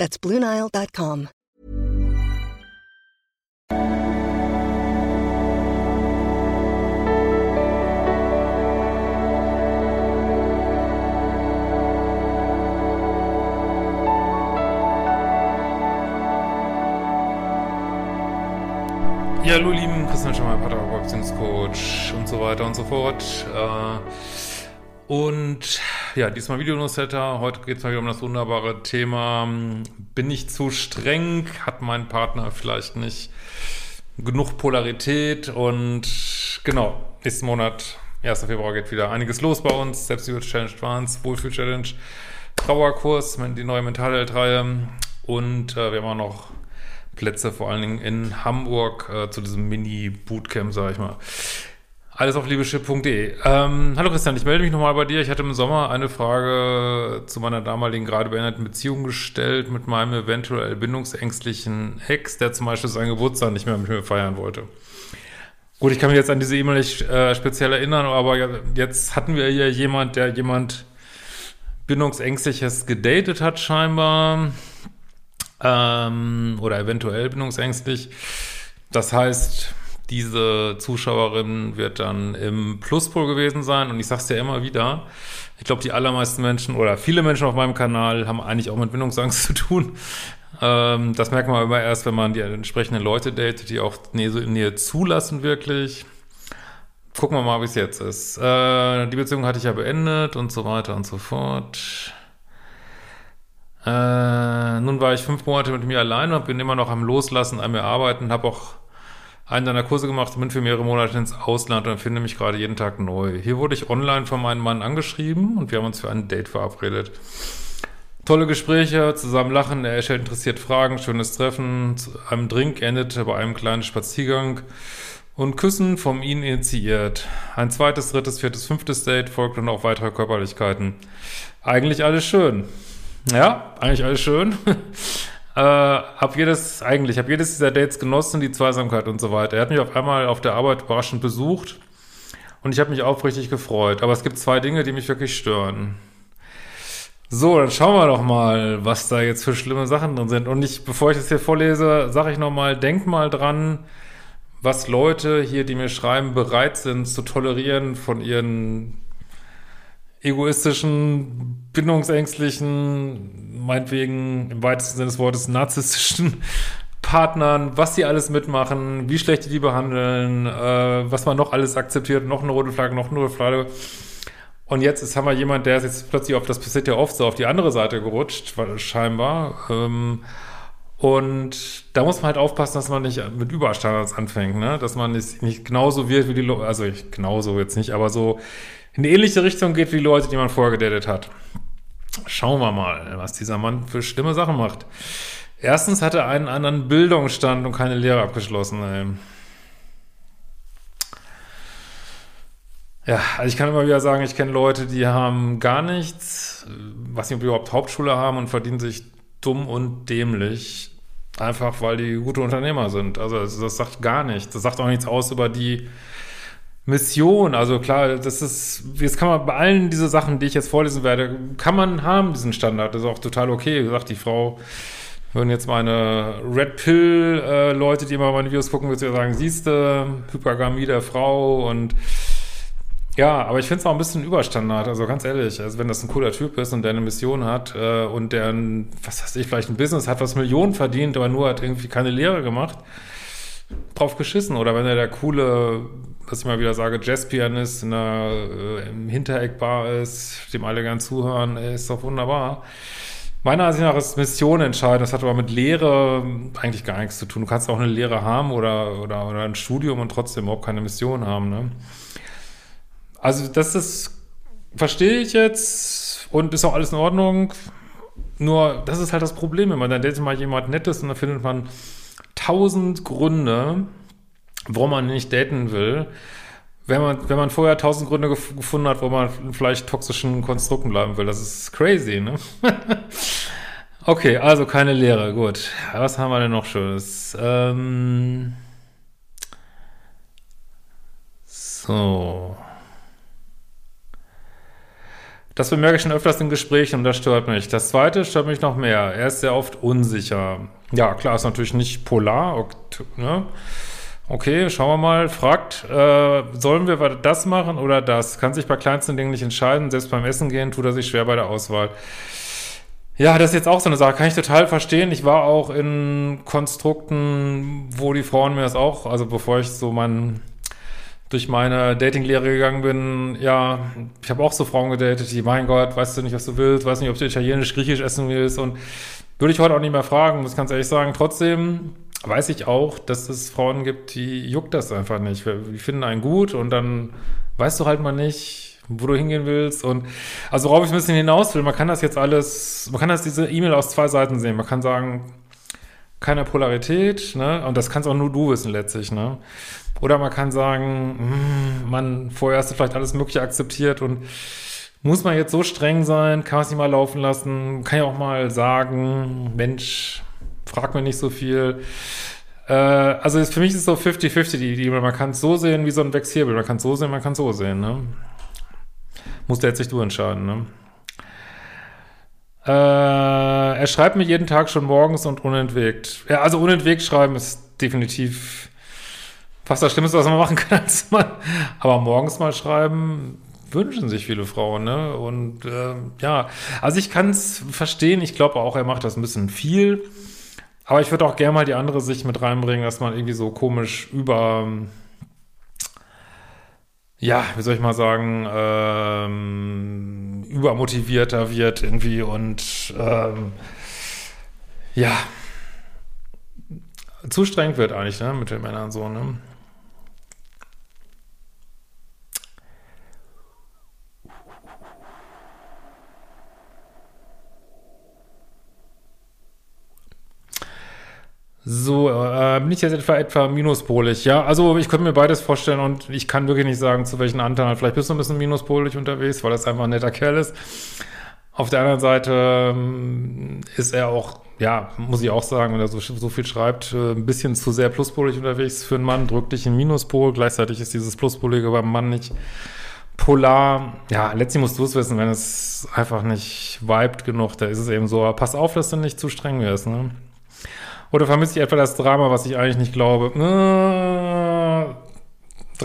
That's BlueNile.com. Ja, hallo lieben, Christian Schemmer, Beziehungscoach und so weiter und so fort. Äh, und ja, diesmal Video-Newsletter. Heute geht es mal wieder um das wunderbare Thema, bin ich zu streng? Hat mein Partner vielleicht nicht genug Polarität? Und genau, nächsten Monat, 1. Februar, geht wieder einiges los bei uns. Selbstliebe-Challenge Advance, Wohlfühl-Challenge, Trauerkurs, die neue Mentalheld-Reihe. Und äh, wir haben auch noch Plätze, vor allen Dingen in Hamburg, äh, zu diesem Mini-Bootcamp, sag ich mal. Alles auf liebeschip.de. Ähm, hallo Christian, ich melde mich nochmal bei dir. Ich hatte im Sommer eine Frage zu meiner damaligen gerade beendeten Beziehung gestellt mit meinem eventuell bindungsängstlichen Ex, der zum Beispiel seinen Geburtstag nicht mehr mit mir feiern wollte. Gut, ich kann mich jetzt an diese E-Mail nicht äh, speziell erinnern, aber jetzt hatten wir hier jemand, der jemand bindungsängstliches gedatet hat scheinbar ähm, oder eventuell bindungsängstlich. Das heißt, diese Zuschauerin wird dann im Pluspol gewesen sein und ich sag's ja immer wieder, ich glaube, die allermeisten Menschen oder viele Menschen auf meinem Kanal haben eigentlich auch mit Bindungsangst zu tun. Ähm, das merkt man immer erst, wenn man die entsprechenden Leute datet, die auch Nähe, Nähe zulassen wirklich. Gucken wir mal, wie es jetzt ist. Äh, die Beziehung hatte ich ja beendet und so weiter und so fort. Äh, nun war ich fünf Monate mit mir allein und bin immer noch am Loslassen, an mir arbeiten, habe auch einen deiner Kurse gemacht bin für mehrere Monate ins Ausland und finde mich gerade jeden Tag neu. Hier wurde ich online von meinem Mann angeschrieben und wir haben uns für ein Date verabredet. Tolle Gespräche, zusammen lachen, er stellt interessiert Fragen, schönes Treffen, einem Drink endete bei einem kleinen Spaziergang und Küssen vom ihn initiiert. Ein zweites, drittes, viertes, fünftes Date folgt und auch weitere Körperlichkeiten. Eigentlich alles schön. Ja, eigentlich alles schön. Äh, hab jedes, eigentlich, hab jedes dieser Dates genossen, die Zweisamkeit und so weiter. Er hat mich auf einmal auf der Arbeit überraschend besucht und ich habe mich aufrichtig gefreut. Aber es gibt zwei Dinge, die mich wirklich stören. So, dann schauen wir doch mal, was da jetzt für schlimme Sachen drin sind. Und ich, bevor ich das hier vorlese, sage ich nochmal, denk mal dran, was Leute hier, die mir schreiben, bereit sind zu tolerieren von ihren egoistischen, bindungsängstlichen, meinetwegen im weitesten Sinne des Wortes narzisstischen Partnern, was sie alles mitmachen, wie schlecht die die behandeln, äh, was man noch alles akzeptiert, noch eine rote Flagge, noch eine rote Flagge. Und jetzt ist, haben wir jemand, der ist jetzt plötzlich auf, das passiert ja oft so, auf die andere Seite gerutscht, scheinbar. Ähm, und da muss man halt aufpassen, dass man nicht mit Überstandards anfängt, ne? Dass man nicht, nicht genauso wird wie die Leute, also ich, genauso jetzt nicht, aber so in eine ähnliche Richtung geht wie die Leute, die man vorher gedatet hat. Schauen wir mal, was dieser Mann für schlimme Sachen macht. Erstens hat er einen anderen Bildungsstand und keine Lehre abgeschlossen. Ey. Ja, also ich kann immer wieder sagen, ich kenne Leute, die haben gar nichts, was sie überhaupt Hauptschule haben und verdienen sich dumm und dämlich, einfach weil die gute Unternehmer sind. Also das sagt gar nichts. Das sagt auch nichts aus über die Mission, also klar, das ist, jetzt kann man bei allen diese Sachen, die ich jetzt vorlesen werde, kann man haben, diesen Standard. Das ist auch total okay. Wie gesagt, die Frau, würden jetzt meine Red Pill äh, die immer meine Videos gucken, würde ja sagen, siehste, Hypergamie der Frau und ja, aber ich finde es auch ein bisschen Überstandard, also ganz ehrlich, also wenn das ein cooler Typ ist und der eine Mission hat äh, und der, ein, was weiß ich, vielleicht ein Business hat, was Millionen verdient, aber nur hat irgendwie keine Lehre gemacht, drauf geschissen. Oder wenn er der coole was ich mal wieder sage, Jazzpianist in der, äh, im Hintereckbar ist, dem alle gern zuhören, ist doch wunderbar. Meiner Ansicht nach ist Mission entscheidend. Das hat aber mit Lehre eigentlich gar nichts zu tun. Du kannst auch eine Lehre haben oder, oder, oder ein Studium und trotzdem überhaupt keine Mission haben. Ne? Also das ist, verstehe ich jetzt und ist auch alles in Ordnung. Nur, das ist halt das Problem, wenn man dann datet mal jemand Nettes und dann findet man tausend Gründe, warum man nicht daten will. Wenn man, wenn man vorher tausend Gründe gef gefunden hat, wo man vielleicht toxischen Konstrukten bleiben will. Das ist crazy, ne? okay, also keine Lehre, gut. Was haben wir denn noch Schönes? Ähm so. Das bemerke ich schon öfters in Gesprächen und das stört mich. Das zweite stört mich noch mehr. Er ist sehr oft unsicher. Ja, klar, ist natürlich nicht polar. Ne? Okay, schauen wir mal. Fragt, äh, sollen wir das machen oder das? Kann sich bei kleinsten Dingen nicht entscheiden. Selbst beim Essen gehen tut er sich schwer bei der Auswahl. Ja, das ist jetzt auch so eine Sache. Kann ich total verstehen. Ich war auch in Konstrukten, wo die Frauen mir das auch, also bevor ich so mein durch meine Datinglehre gegangen bin, ja, ich habe auch so Frauen gedatet, die, mein Gott, weißt du nicht, was du willst, weißt nicht, ob du italienisch, griechisch essen willst und würde ich heute auch nicht mehr fragen, muss ganz ehrlich sagen. Trotzdem weiß ich auch, dass es Frauen gibt, die juckt das einfach nicht. Die finden einen gut und dann weißt du halt mal nicht, wo du hingehen willst und also worauf ich ein bisschen hinaus will, man kann das jetzt alles, man kann das diese E-Mail aus zwei Seiten sehen. Man kann sagen, keine Polarität, ne? Und das kannst auch nur du wissen letztlich, ne? Oder man kann sagen, hm, man, vorher hast du vielleicht alles Mögliche akzeptiert und muss man jetzt so streng sein? Kann man es nicht mal laufen lassen? Kann ja auch mal sagen, Mensch, frag mir nicht so viel. Äh, also für mich ist es so 50-50 die Idee. Man kann es so sehen wie so ein Vexierbel. Man kann es so sehen, man kann es so sehen. Ne? Muss letztlich du entscheiden. Ne? Äh, er schreibt mir jeden Tag schon morgens und unentwegt. Ja, also unentwegt schreiben ist definitiv fast das Schlimmste, was man machen kann. Aber morgens mal schreiben wünschen sich viele Frauen, ne? Und äh, ja, also ich kann es verstehen. Ich glaube auch, er macht das ein bisschen viel. Aber ich würde auch gerne mal die andere Sicht mit reinbringen, dass man irgendwie so komisch über, ja, wie soll ich mal sagen, ähm, übermotivierter wird irgendwie und ähm, ja, zu streng wird eigentlich, ne, mit den Männern so, ne? So, jetzt etwa etwa minuspolig, ja? Also ich könnte mir beides vorstellen und ich kann wirklich nicht sagen, zu welchen Anteilen. Vielleicht bist du ein bisschen minuspolig unterwegs, weil das einfach ein netter Kerl ist. Auf der anderen Seite ähm, ist er auch, ja, muss ich auch sagen, wenn er so, so viel schreibt, äh, ein bisschen zu sehr pluspolig unterwegs für einen Mann, drückt dich in Minuspol. Gleichzeitig ist dieses Pluspolige beim Mann nicht polar. Ja, letztlich musst du es wissen, wenn es einfach nicht vibet genug, da ist es eben so. Aber pass auf, dass du nicht zu streng wirst, ne? Oder vermisse ich etwa das Drama, was ich eigentlich nicht glaube? Äh,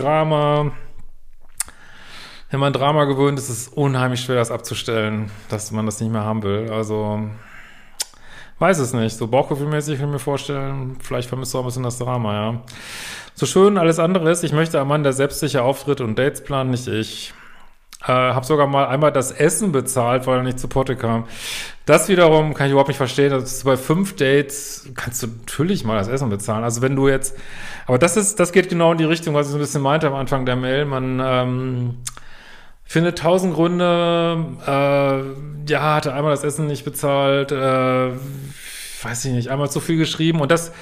Drama. Wenn man Drama gewöhnt ist, ist es unheimlich schwer, das abzustellen, dass man das nicht mehr haben will. Also, weiß es nicht. So bauchgefühlmäßig kann ich mir vorstellen, vielleicht vermisst du auch ein bisschen das Drama, ja. So schön alles andere ist, ich möchte ein Mann, der selbstsicher auftritt und Dates plant, nicht ich. Äh, habe sogar mal einmal das Essen bezahlt, weil er nicht zu Potte kam. Das wiederum kann ich überhaupt nicht verstehen. Also bei fünf Dates kannst du natürlich mal das Essen bezahlen. Also wenn du jetzt, aber das ist, das geht genau in die Richtung, was ich so ein bisschen meinte am Anfang der Mail. Man ähm, findet tausend Gründe. Äh, ja, hatte einmal das Essen nicht bezahlt. Äh, weiß ich nicht, einmal zu viel geschrieben und das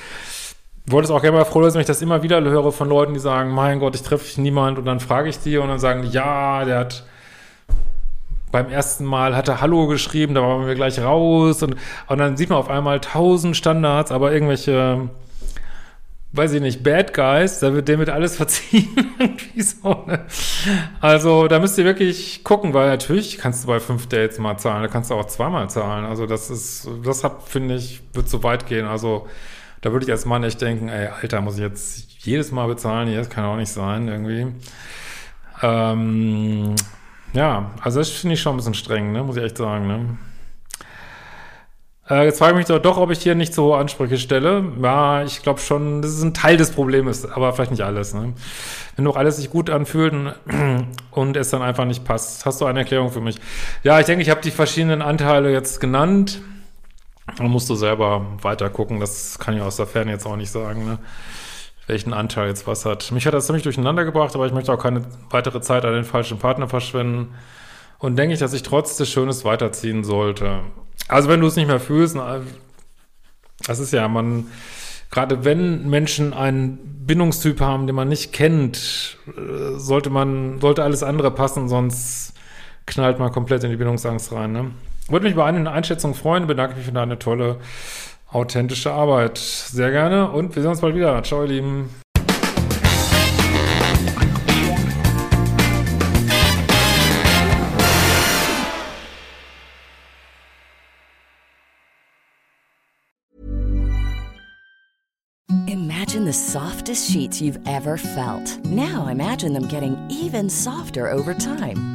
wollte es auch gerne mal froh sein, wenn ich das immer wieder höre von Leuten, die sagen, mein Gott, ich treffe niemand und dann frage ich die und dann sagen ja, der hat beim ersten Mal hat er Hallo geschrieben, da waren wir gleich raus und, und dann sieht man auf einmal tausend Standards, aber irgendwelche, weiß ich nicht, Bad Guys, da wird dem mit alles verziehen. so, ne? Also da müsst ihr wirklich gucken, weil natürlich kannst du bei fünf Dates mal zahlen, da kannst du auch zweimal zahlen. Also das ist, das hat, finde ich, wird zu weit gehen. Also da würde ich als Mann echt denken, ey, Alter, muss ich jetzt jedes Mal bezahlen? Hier, das kann auch nicht sein, irgendwie. Ähm, ja, also das finde ich schon ein bisschen streng, ne? muss ich echt sagen. Ne? Äh, jetzt frage ich mich doch, ob ich hier nicht so hohe Ansprüche stelle. Ja, ich glaube schon, das ist ein Teil des Problems, aber vielleicht nicht alles. Ne? Wenn doch alles sich gut anfühlt und, und es dann einfach nicht passt. Hast du eine Erklärung für mich? Ja, ich denke, ich habe die verschiedenen Anteile jetzt genannt. Dann musst du selber weiter gucken. Das kann ich aus der Ferne jetzt auch nicht sagen, ne? welchen Anteil jetzt was hat. Mich hat das ziemlich durcheinander gebracht, aber ich möchte auch keine weitere Zeit an den falschen Partner verschwenden. Und denke ich, dass ich trotz des Schönes weiterziehen sollte. Also wenn du es nicht mehr fühlst, das ist ja, man, gerade wenn Menschen einen Bindungstyp haben, den man nicht kennt, äh, sollte man, sollte alles andere passen, sonst knallt man komplett in die Bindungsangst rein. Ne? Würde mich über eine Einschätzung freuen, bedanke mich für deine tolle, authentische Arbeit. Sehr gerne und wir sehen uns bald wieder. Ciao, ihr Lieben. Imagine the softest sheets you've ever felt. Now imagine them getting even softer over time.